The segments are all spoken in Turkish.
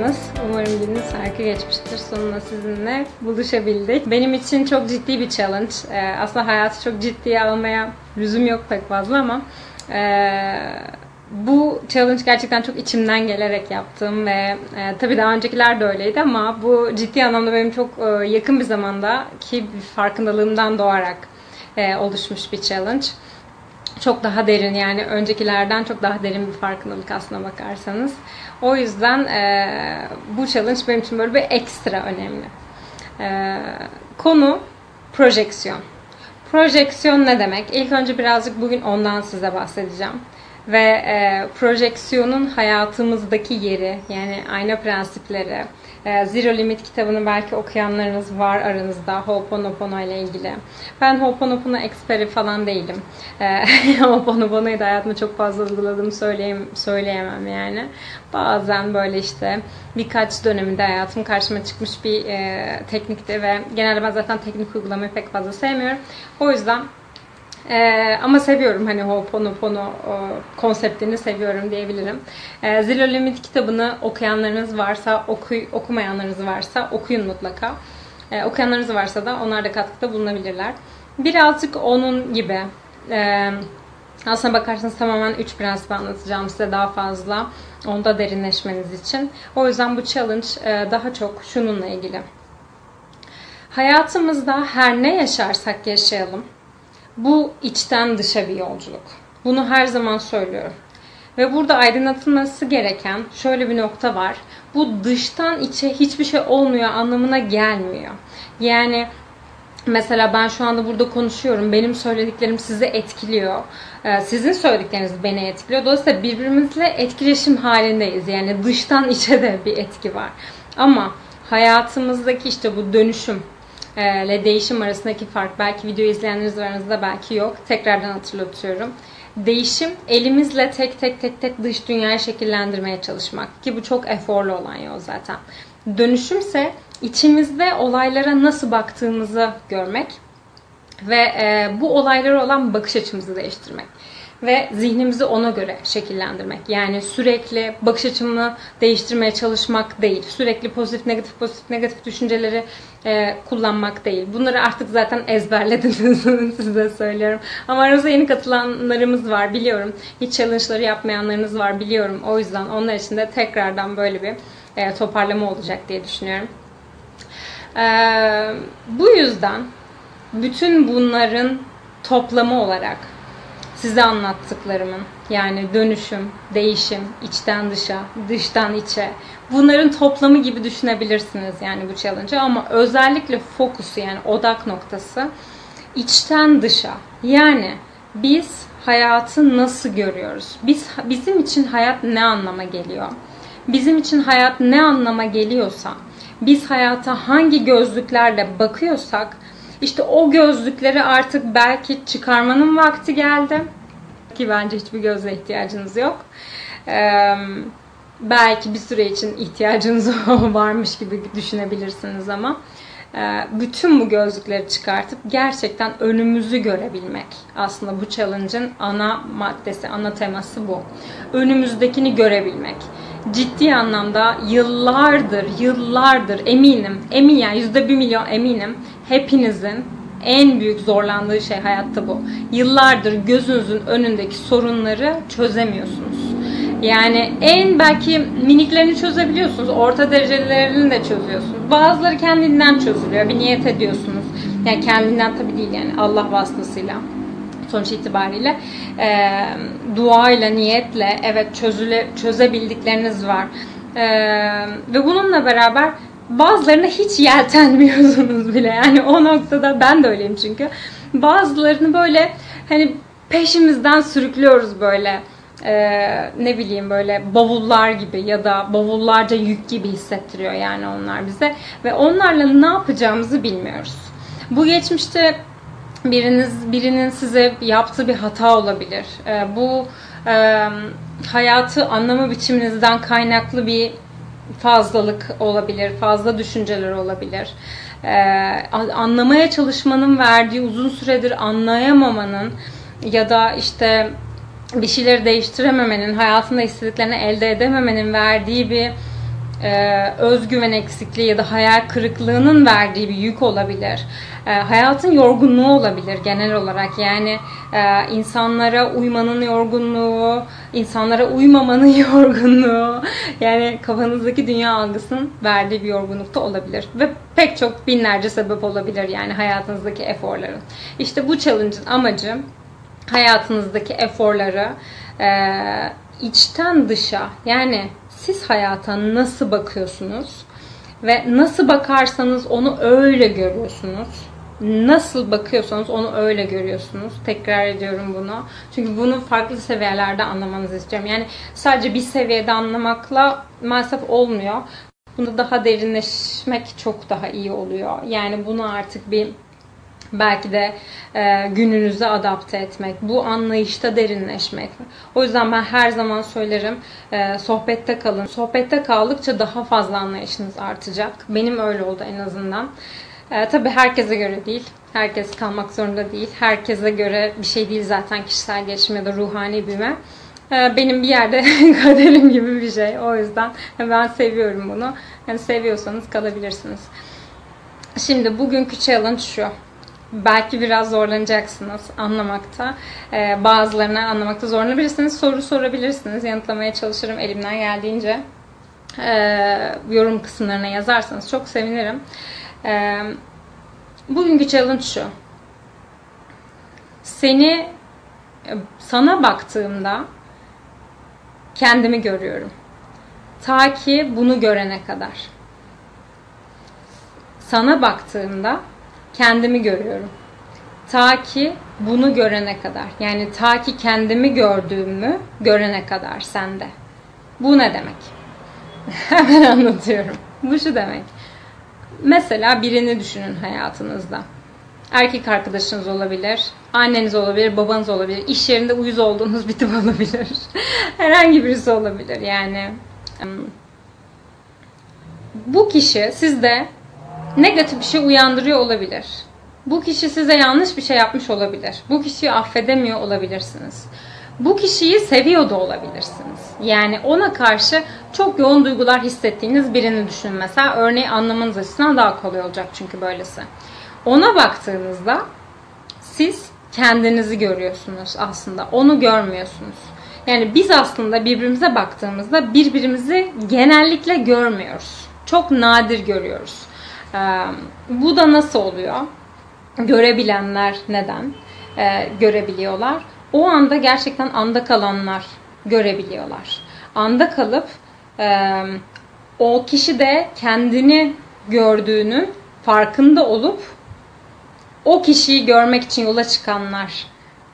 nasılsınız? Umarım gününüz harika geçmiştir. Sonunda sizinle buluşabildik. Benim için çok ciddi bir challenge. Ee, aslında hayatı çok ciddiye almaya lüzum yok pek fazla ama ee, bu challenge gerçekten çok içimden gelerek yaptım ve e, tabii daha öncekiler de öyleydi ama bu ciddi anlamda benim çok e, yakın bir zamanda ki farkındalığımdan doğarak e, oluşmuş bir challenge. Çok daha derin yani öncekilerden çok daha derin bir farkındalık aslına bakarsanız. O yüzden e, bu challenge benim için böyle bir ekstra önemli. E, konu projeksiyon. Projeksiyon ne demek? İlk önce birazcık bugün ondan size bahsedeceğim ve e, projeksiyonun hayatımızdaki yeri yani ayna prensipleri Zero Limit kitabını belki okuyanlarınız var aranızda Ho'oponopono ile ilgili. Ben Ho'oponopono eksperi falan değilim. E, Ho'oponopono'yu da hayatımda çok fazla uyguladım söyleyeyim, söyleyemem yani. Bazen böyle işte birkaç döneminde hayatım karşıma çıkmış bir e, teknikti ve genelde ben zaten teknik uygulamayı pek fazla sevmiyorum. O yüzden ee, ama seviyorum hani Ho'oponopono konseptini seviyorum diyebilirim. Ee, Zero Limit kitabını okuyanlarınız varsa, oku, okumayanlarınız varsa okuyun mutlaka. Ee, okuyanlarınız varsa da onlar da katkıda bulunabilirler. Birazcık onun gibi e, aslına bakarsanız tamamen 3 prensip anlatacağım size daha fazla. Onda derinleşmeniz için. O yüzden bu challenge e, daha çok şununla ilgili. Hayatımızda her ne yaşarsak yaşayalım bu içten dışa bir yolculuk. Bunu her zaman söylüyorum. Ve burada aydınlatılması gereken şöyle bir nokta var. Bu dıştan içe hiçbir şey olmuyor anlamına gelmiyor. Yani mesela ben şu anda burada konuşuyorum. Benim söylediklerim sizi etkiliyor. Ee, sizin söyledikleriniz beni etkiliyor. Dolayısıyla birbirimizle etkileşim halindeyiz. Yani dıştan içe de bir etki var. Ama hayatımızdaki işte bu dönüşüm, ile değişim arasındaki fark belki video izleyenleriniz aranızda belki yok. Tekrardan hatırlatıyorum. Değişim elimizle tek tek tek tek dış dünyayı şekillendirmeye çalışmak ki bu çok eforlu olan yol zaten. Dönüşümse içimizde olaylara nasıl baktığımızı görmek ve bu olaylara olan bakış açımızı değiştirmek ve zihnimizi ona göre şekillendirmek. Yani sürekli bakış açımı değiştirmeye çalışmak değil. Sürekli pozitif negatif pozitif negatif düşünceleri e, kullanmak değil. Bunları artık zaten ezberlediniz size söylüyorum. Ama aramızda yeni katılanlarımız var biliyorum. Hiç challenge'ları yapmayanlarınız var biliyorum. O yüzden onlar için de tekrardan böyle bir e, toparlama olacak diye düşünüyorum. E, bu yüzden bütün bunların toplamı olarak size anlattıklarımın yani dönüşüm, değişim, içten dışa, dıştan içe bunların toplamı gibi düşünebilirsiniz yani bu challenge'ı ama özellikle fokusu yani odak noktası içten dışa. Yani biz hayatı nasıl görüyoruz? Biz bizim için hayat ne anlama geliyor? Bizim için hayat ne anlama geliyorsa, biz hayata hangi gözlüklerle bakıyorsak işte o gözlükleri artık belki çıkarmanın vakti geldi. Ki bence hiçbir gözle ihtiyacınız yok. Ee, belki bir süre için ihtiyacınız varmış gibi düşünebilirsiniz ama bütün bu gözlükleri çıkartıp gerçekten önümüzü görebilmek. Aslında bu challenge'ın ana maddesi, ana teması bu. Önümüzdekini görebilmek. Ciddi anlamda yıllardır, yıllardır eminim, emin yani yüzde bir milyon eminim hepinizin en büyük zorlandığı şey hayatta bu. Yıllardır gözünüzün önündeki sorunları çözemiyorsunuz. Yani en belki miniklerini çözebiliyorsunuz. Orta derecelerini de çözüyorsunuz. Bazıları kendinden çözülüyor. Bir niyet ediyorsunuz. Yani kendinden tabii değil yani Allah vasıtasıyla sonuç itibariyle e, duayla, niyetle evet çözüle, çözebildikleriniz var. E, ve bununla beraber bazılarına hiç yeltenmiyorsunuz bile. Yani o noktada ben de öyleyim çünkü. Bazılarını böyle hani peşimizden sürüklüyoruz böyle. Ee, ne bileyim böyle bavullar gibi ya da bavullarca yük gibi hissettiriyor yani onlar bize ve onlarla ne yapacağımızı bilmiyoruz. Bu geçmişte biriniz birinin size yaptığı bir hata olabilir. Ee, bu e, hayatı anlama biçiminizden kaynaklı bir fazlalık olabilir, fazla düşünceler olabilir. Ee, anlamaya çalışmanın verdiği uzun süredir anlayamamanın ya da işte bir şeyleri değiştirememenin, hayatında istediklerini elde edememenin verdiği bir e, özgüven eksikliği ya da hayal kırıklığının verdiği bir yük olabilir. E, hayatın yorgunluğu olabilir genel olarak. Yani e, insanlara uymanın yorgunluğu, insanlara uymamanın yorgunluğu. Yani kafanızdaki dünya algısının verdiği bir yorgunluk da olabilir. Ve pek çok binlerce sebep olabilir yani hayatınızdaki eforların. İşte bu challenge'ın amacı hayatınızdaki eforları içten dışa yani siz hayata nasıl bakıyorsunuz ve nasıl bakarsanız onu öyle görüyorsunuz. Nasıl bakıyorsanız onu öyle görüyorsunuz. Tekrar ediyorum bunu. Çünkü bunu farklı seviyelerde anlamanızı istiyorum. Yani sadece bir seviyede anlamakla maalesef olmuyor. Bunu daha derinleşmek çok daha iyi oluyor. Yani bunu artık bir belki de e, gününüze adapte etmek, bu anlayışta derinleşmek. O yüzden ben her zaman söylerim e, sohbette kalın. Sohbette kaldıkça daha fazla anlayışınız artacak. Benim öyle oldu en azından. E, tabii herkese göre değil. Herkes kalmak zorunda değil. Herkese göre bir şey değil zaten kişisel gelişim ya da ruhani büyüme. E, benim bir yerde kaderim gibi bir şey. O yüzden ben seviyorum bunu. Yani seviyorsanız kalabilirsiniz. Şimdi bugünkü challenge şu belki biraz zorlanacaksınız anlamakta. Ee, bazılarını anlamakta zorlanabilirsiniz. Soru sorabilirsiniz. Yanıtlamaya çalışırım elimden geldiğince. Ee, yorum kısımlarına yazarsanız çok sevinirim. Ee, bugünkü challenge şu. Seni sana baktığımda kendimi görüyorum. Ta ki bunu görene kadar. Sana baktığımda kendimi görüyorum. Ta ki bunu görene kadar. Yani ta ki kendimi gördüğümü görene kadar sende. Bu ne demek? Hemen anlatıyorum. Bu şu demek. Mesela birini düşünün hayatınızda. Erkek arkadaşınız olabilir, anneniz olabilir, babanız olabilir, iş yerinde uyuz olduğunuz bir tip olabilir. Herhangi birisi olabilir yani. Bu kişi sizde negatif bir şey uyandırıyor olabilir. Bu kişi size yanlış bir şey yapmış olabilir. Bu kişiyi affedemiyor olabilirsiniz. Bu kişiyi seviyor da olabilirsiniz. Yani ona karşı çok yoğun duygular hissettiğiniz birini düşünün mesela. Örneği anlamanız açısından daha kolay olacak çünkü böylesi. Ona baktığınızda siz kendinizi görüyorsunuz aslında. Onu görmüyorsunuz. Yani biz aslında birbirimize baktığımızda birbirimizi genellikle görmüyoruz. Çok nadir görüyoruz. Ee, bu da nasıl oluyor? Görebilenler neden ee, görebiliyorlar? O anda gerçekten anda kalanlar görebiliyorlar. Anda kalıp e, o kişi de kendini gördüğünün farkında olup o kişiyi görmek için yola çıkanlar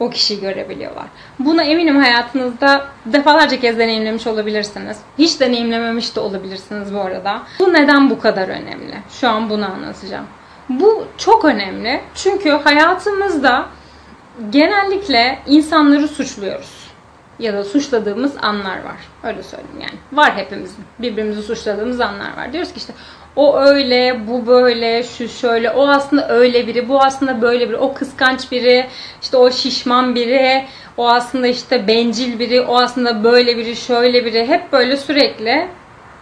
o kişiyi görebiliyorlar. Bunu eminim hayatınızda defalarca kez deneyimlemiş olabilirsiniz. Hiç deneyimlememiş de olabilirsiniz bu arada. Bu neden bu kadar önemli? Şu an bunu anlatacağım. Bu çok önemli. Çünkü hayatımızda genellikle insanları suçluyoruz. Ya da suçladığımız anlar var. Öyle söyleyeyim yani. Var hepimizin. Birbirimizi suçladığımız anlar var. Diyoruz ki işte o öyle, bu böyle, şu şöyle, o aslında öyle biri, bu aslında böyle biri, o kıskanç biri, işte o şişman biri, o aslında işte bencil biri, o aslında böyle biri, şöyle biri. Hep böyle sürekli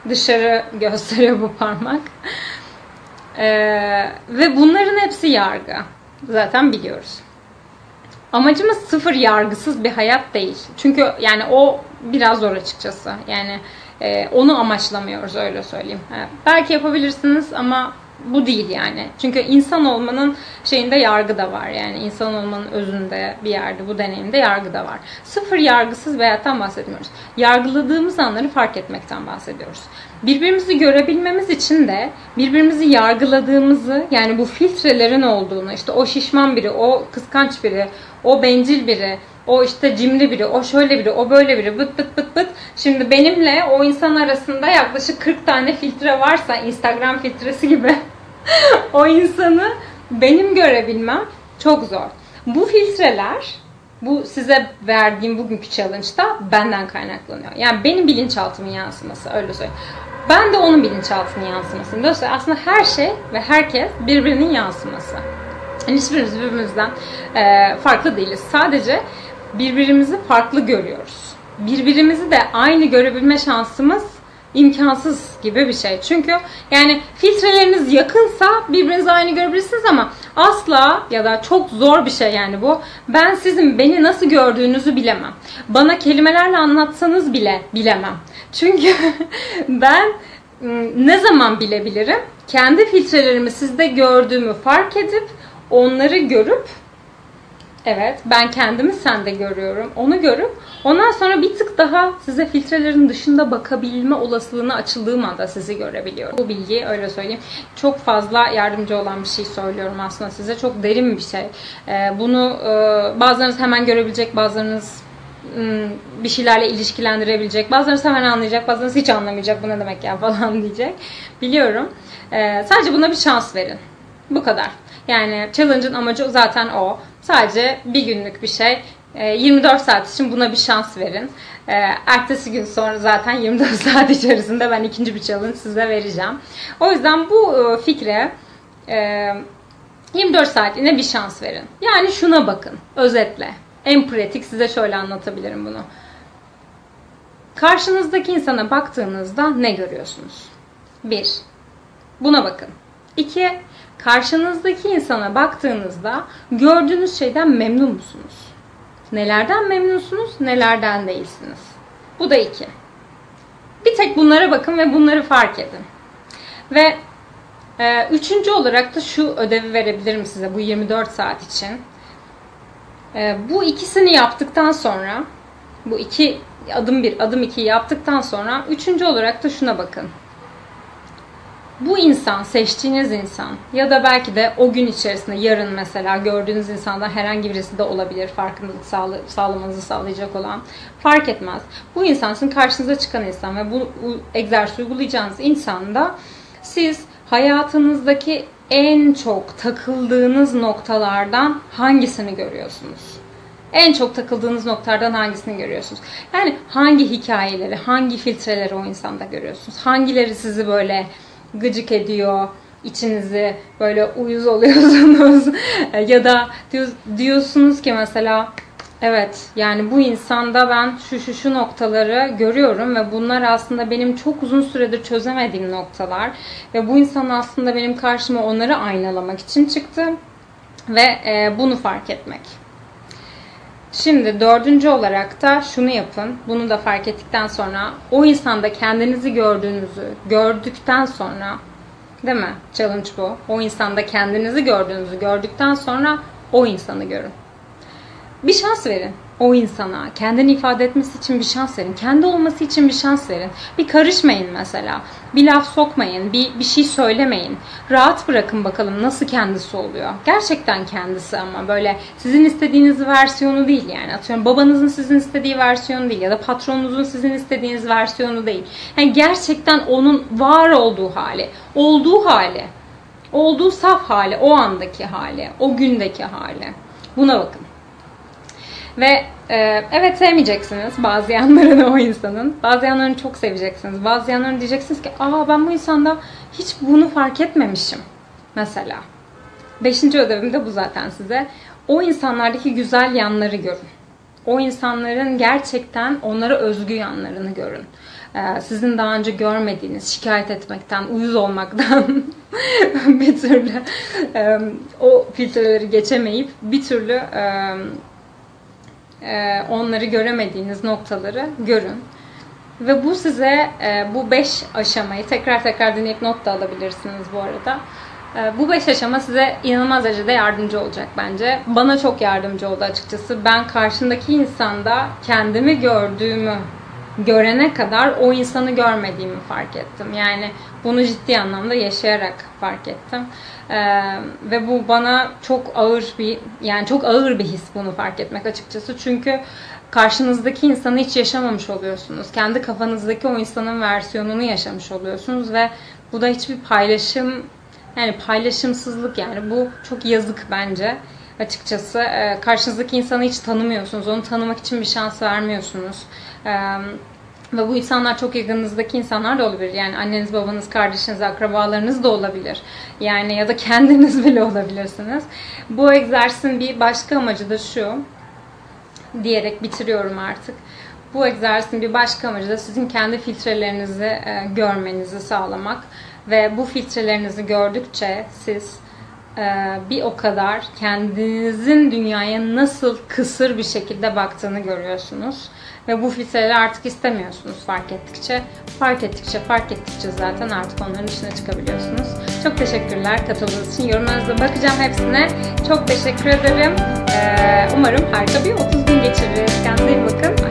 dışarı gösteriyor bu parmak. Ee, ve bunların hepsi yargı. Zaten biliyoruz. Amacımız sıfır yargısız bir hayat değil. Çünkü yani o biraz zor açıkçası. Yani e, onu amaçlamıyoruz öyle söyleyeyim. E, belki yapabilirsiniz ama bu değil yani. Çünkü insan olmanın şeyinde yargı da var. Yani insan olmanın özünde bir yerde bu deneyimde yargı da var. Sıfır yargısız bir hayattan bahsetmiyoruz. Yargıladığımız anları fark etmekten bahsediyoruz. Birbirimizi görebilmemiz için de birbirimizi yargıladığımızı yani bu filtrelerin olduğunu işte o şişman biri, o kıskanç biri, o bencil biri, o işte cimri biri, o şöyle biri, o böyle biri, bıt bıt bıt bıt. Şimdi benimle o insan arasında yaklaşık 40 tane filtre varsa Instagram filtresi gibi o insanı benim görebilmem çok zor. Bu filtreler bu size verdiğim bugünkü challenge'da benden kaynaklanıyor. Yani benim bilinçaltımın yansıması öyle söyleyeyim. Ben de onun bilinçaltının yansımasıyım. Dolayısıyla aslında her şey ve herkes birbirinin yansıması. Yani hiçbirimiz birbirimizden e, farklı değiliz. Sadece birbirimizi farklı görüyoruz. Birbirimizi de aynı görebilme şansımız imkansız gibi bir şey. Çünkü yani filtreleriniz yakınsa birbirinizi aynı görebilirsiniz ama asla ya da çok zor bir şey yani bu. Ben sizin beni nasıl gördüğünüzü bilemem. Bana kelimelerle anlatsanız bile bilemem. Çünkü ben ıı, ne zaman bilebilirim? Kendi filtrelerimi sizde gördüğümü fark edip onları görüp Evet, ben kendimi sende görüyorum. Onu görüp ondan sonra bir tık daha size filtrelerin dışında bakabilme olasılığına açıldığım anda sizi görebiliyorum. Bu bilgiyi öyle söyleyeyim. Çok fazla yardımcı olan bir şey söylüyorum aslında size. Çok derin bir şey. Ee, bunu e, bazılarınız hemen görebilecek, bazılarınız bir şeylerle ilişkilendirebilecek. Bazılarınız hemen anlayacak, bazılarınız hiç anlamayacak. Bu ne demek ya falan diyecek. Biliyorum. Ee, sadece buna bir şans verin. Bu kadar. Yani challenge'ın amacı zaten o. Sadece bir günlük bir şey. 24 ee, saat için buna bir şans verin. Ee, ertesi gün sonra zaten 24 saat içerisinde ben ikinci bir challenge size vereceğim. O yüzden bu e, fikre 24 saatliğine bir şans verin. Yani şuna bakın. Özetle. En pratik size şöyle anlatabilirim bunu. Karşınızdaki insana baktığınızda ne görüyorsunuz? 1. Buna bakın. 2. Karşınızdaki insana baktığınızda gördüğünüz şeyden memnun musunuz? Nelerden memnunsunuz, nelerden değilsiniz? Bu da iki. Bir tek bunlara bakın ve bunları fark edin. Ve e, üçüncü olarak da şu ödevi verebilirim size bu 24 saat için. E, bu ikisini yaptıktan sonra, bu iki adım bir, adım iki yaptıktan sonra üçüncü olarak da şuna bakın bu insan, seçtiğiniz insan ya da belki de o gün içerisinde yarın mesela gördüğünüz insandan herhangi birisi de olabilir farkındalık sağla sağlamanızı sağlayacak olan fark etmez. Bu insan sizin karşınıza çıkan insan ve bu, egzersiz uygulayacağınız insanda siz hayatınızdaki en çok takıldığınız noktalardan hangisini görüyorsunuz? En çok takıldığınız noktalardan hangisini görüyorsunuz? Yani hangi hikayeleri, hangi filtreleri o insanda görüyorsunuz? Hangileri sizi böyle gıcık ediyor, içinizi böyle uyuz oluyorsunuz ya da diyorsunuz ki mesela evet yani bu insanda ben şu şu şu noktaları görüyorum ve bunlar aslında benim çok uzun süredir çözemediğim noktalar ve bu insan aslında benim karşıma onları aynalamak için çıktı ve e, bunu fark etmek. Şimdi dördüncü olarak da şunu yapın. Bunu da fark ettikten sonra o insanda kendinizi gördüğünüzü gördükten sonra değil mi? Challenge bu. O insanda kendinizi gördüğünüzü gördükten sonra o insanı görün. Bir şans verin o insana. Kendini ifade etmesi için bir şans verin. Kendi olması için bir şans verin. Bir karışmayın mesela. Bir laf sokmayın. Bir, bir şey söylemeyin. Rahat bırakın bakalım nasıl kendisi oluyor. Gerçekten kendisi ama böyle sizin istediğiniz versiyonu değil yani. Atıyorum babanızın sizin istediği versiyonu değil ya da patronunuzun sizin istediğiniz versiyonu değil. Yani gerçekten onun var olduğu hali. Olduğu hali. Olduğu saf hali. O andaki hali. O gündeki hali. Buna bakın. Ve e, evet sevmeyeceksiniz bazı yanlarını o insanın. Bazı yanlarını çok seveceksiniz. Bazı yanlarını diyeceksiniz ki aa ben bu insanda hiç bunu fark etmemişim. Mesela. Beşinci ödevim de bu zaten size. O insanlardaki güzel yanları görün. O insanların gerçekten onlara özgü yanlarını görün. Ee, sizin daha önce görmediğiniz, şikayet etmekten, uyuz olmaktan bir türlü e, o filtreleri geçemeyip bir türlü e, e, onları göremediğiniz noktaları görün. Ve bu size e, bu beş aşamayı tekrar tekrar dinleyip not da alabilirsiniz bu arada. E, bu beş aşama size inanılmaz derecede yardımcı olacak bence. Bana çok yardımcı oldu açıkçası. Ben karşındaki insanda kendimi gördüğümü görene kadar o insanı görmediğimi fark ettim. Yani bunu ciddi anlamda yaşayarak fark ettim. Ee, ve bu bana çok ağır bir yani çok ağır bir his bunu fark etmek açıkçası. Çünkü karşınızdaki insanı hiç yaşamamış oluyorsunuz. Kendi kafanızdaki o insanın versiyonunu yaşamış oluyorsunuz ve bu da hiçbir paylaşım yani paylaşımsızlık yani bu çok yazık bence açıkçası. Ee, karşınızdaki insanı hiç tanımıyorsunuz. Onu tanımak için bir şans vermiyorsunuz. Ee, ve bu insanlar çok yakınınızdaki insanlar da olabilir. Yani anneniz, babanız, kardeşiniz, akrabalarınız da olabilir. Yani ya da kendiniz bile olabilirsiniz. Bu egzersizin bir başka amacı da şu. Diyerek bitiriyorum artık. Bu egzersizin bir başka amacı da sizin kendi filtrelerinizi e, görmenizi sağlamak ve bu filtrelerinizi gördükçe siz bir o kadar kendinizin dünyaya nasıl kısır bir şekilde baktığını görüyorsunuz. Ve bu filtreleri artık istemiyorsunuz fark ettikçe. Fark ettikçe, fark ettikçe zaten artık onların içine çıkabiliyorsunuz. Çok teşekkürler katıldığınız için. Yorumlarınıza bakacağım hepsine. Çok teşekkür ederim. Ee, umarım harika bir 30 gün geçiririz. Kendinize iyi bakın.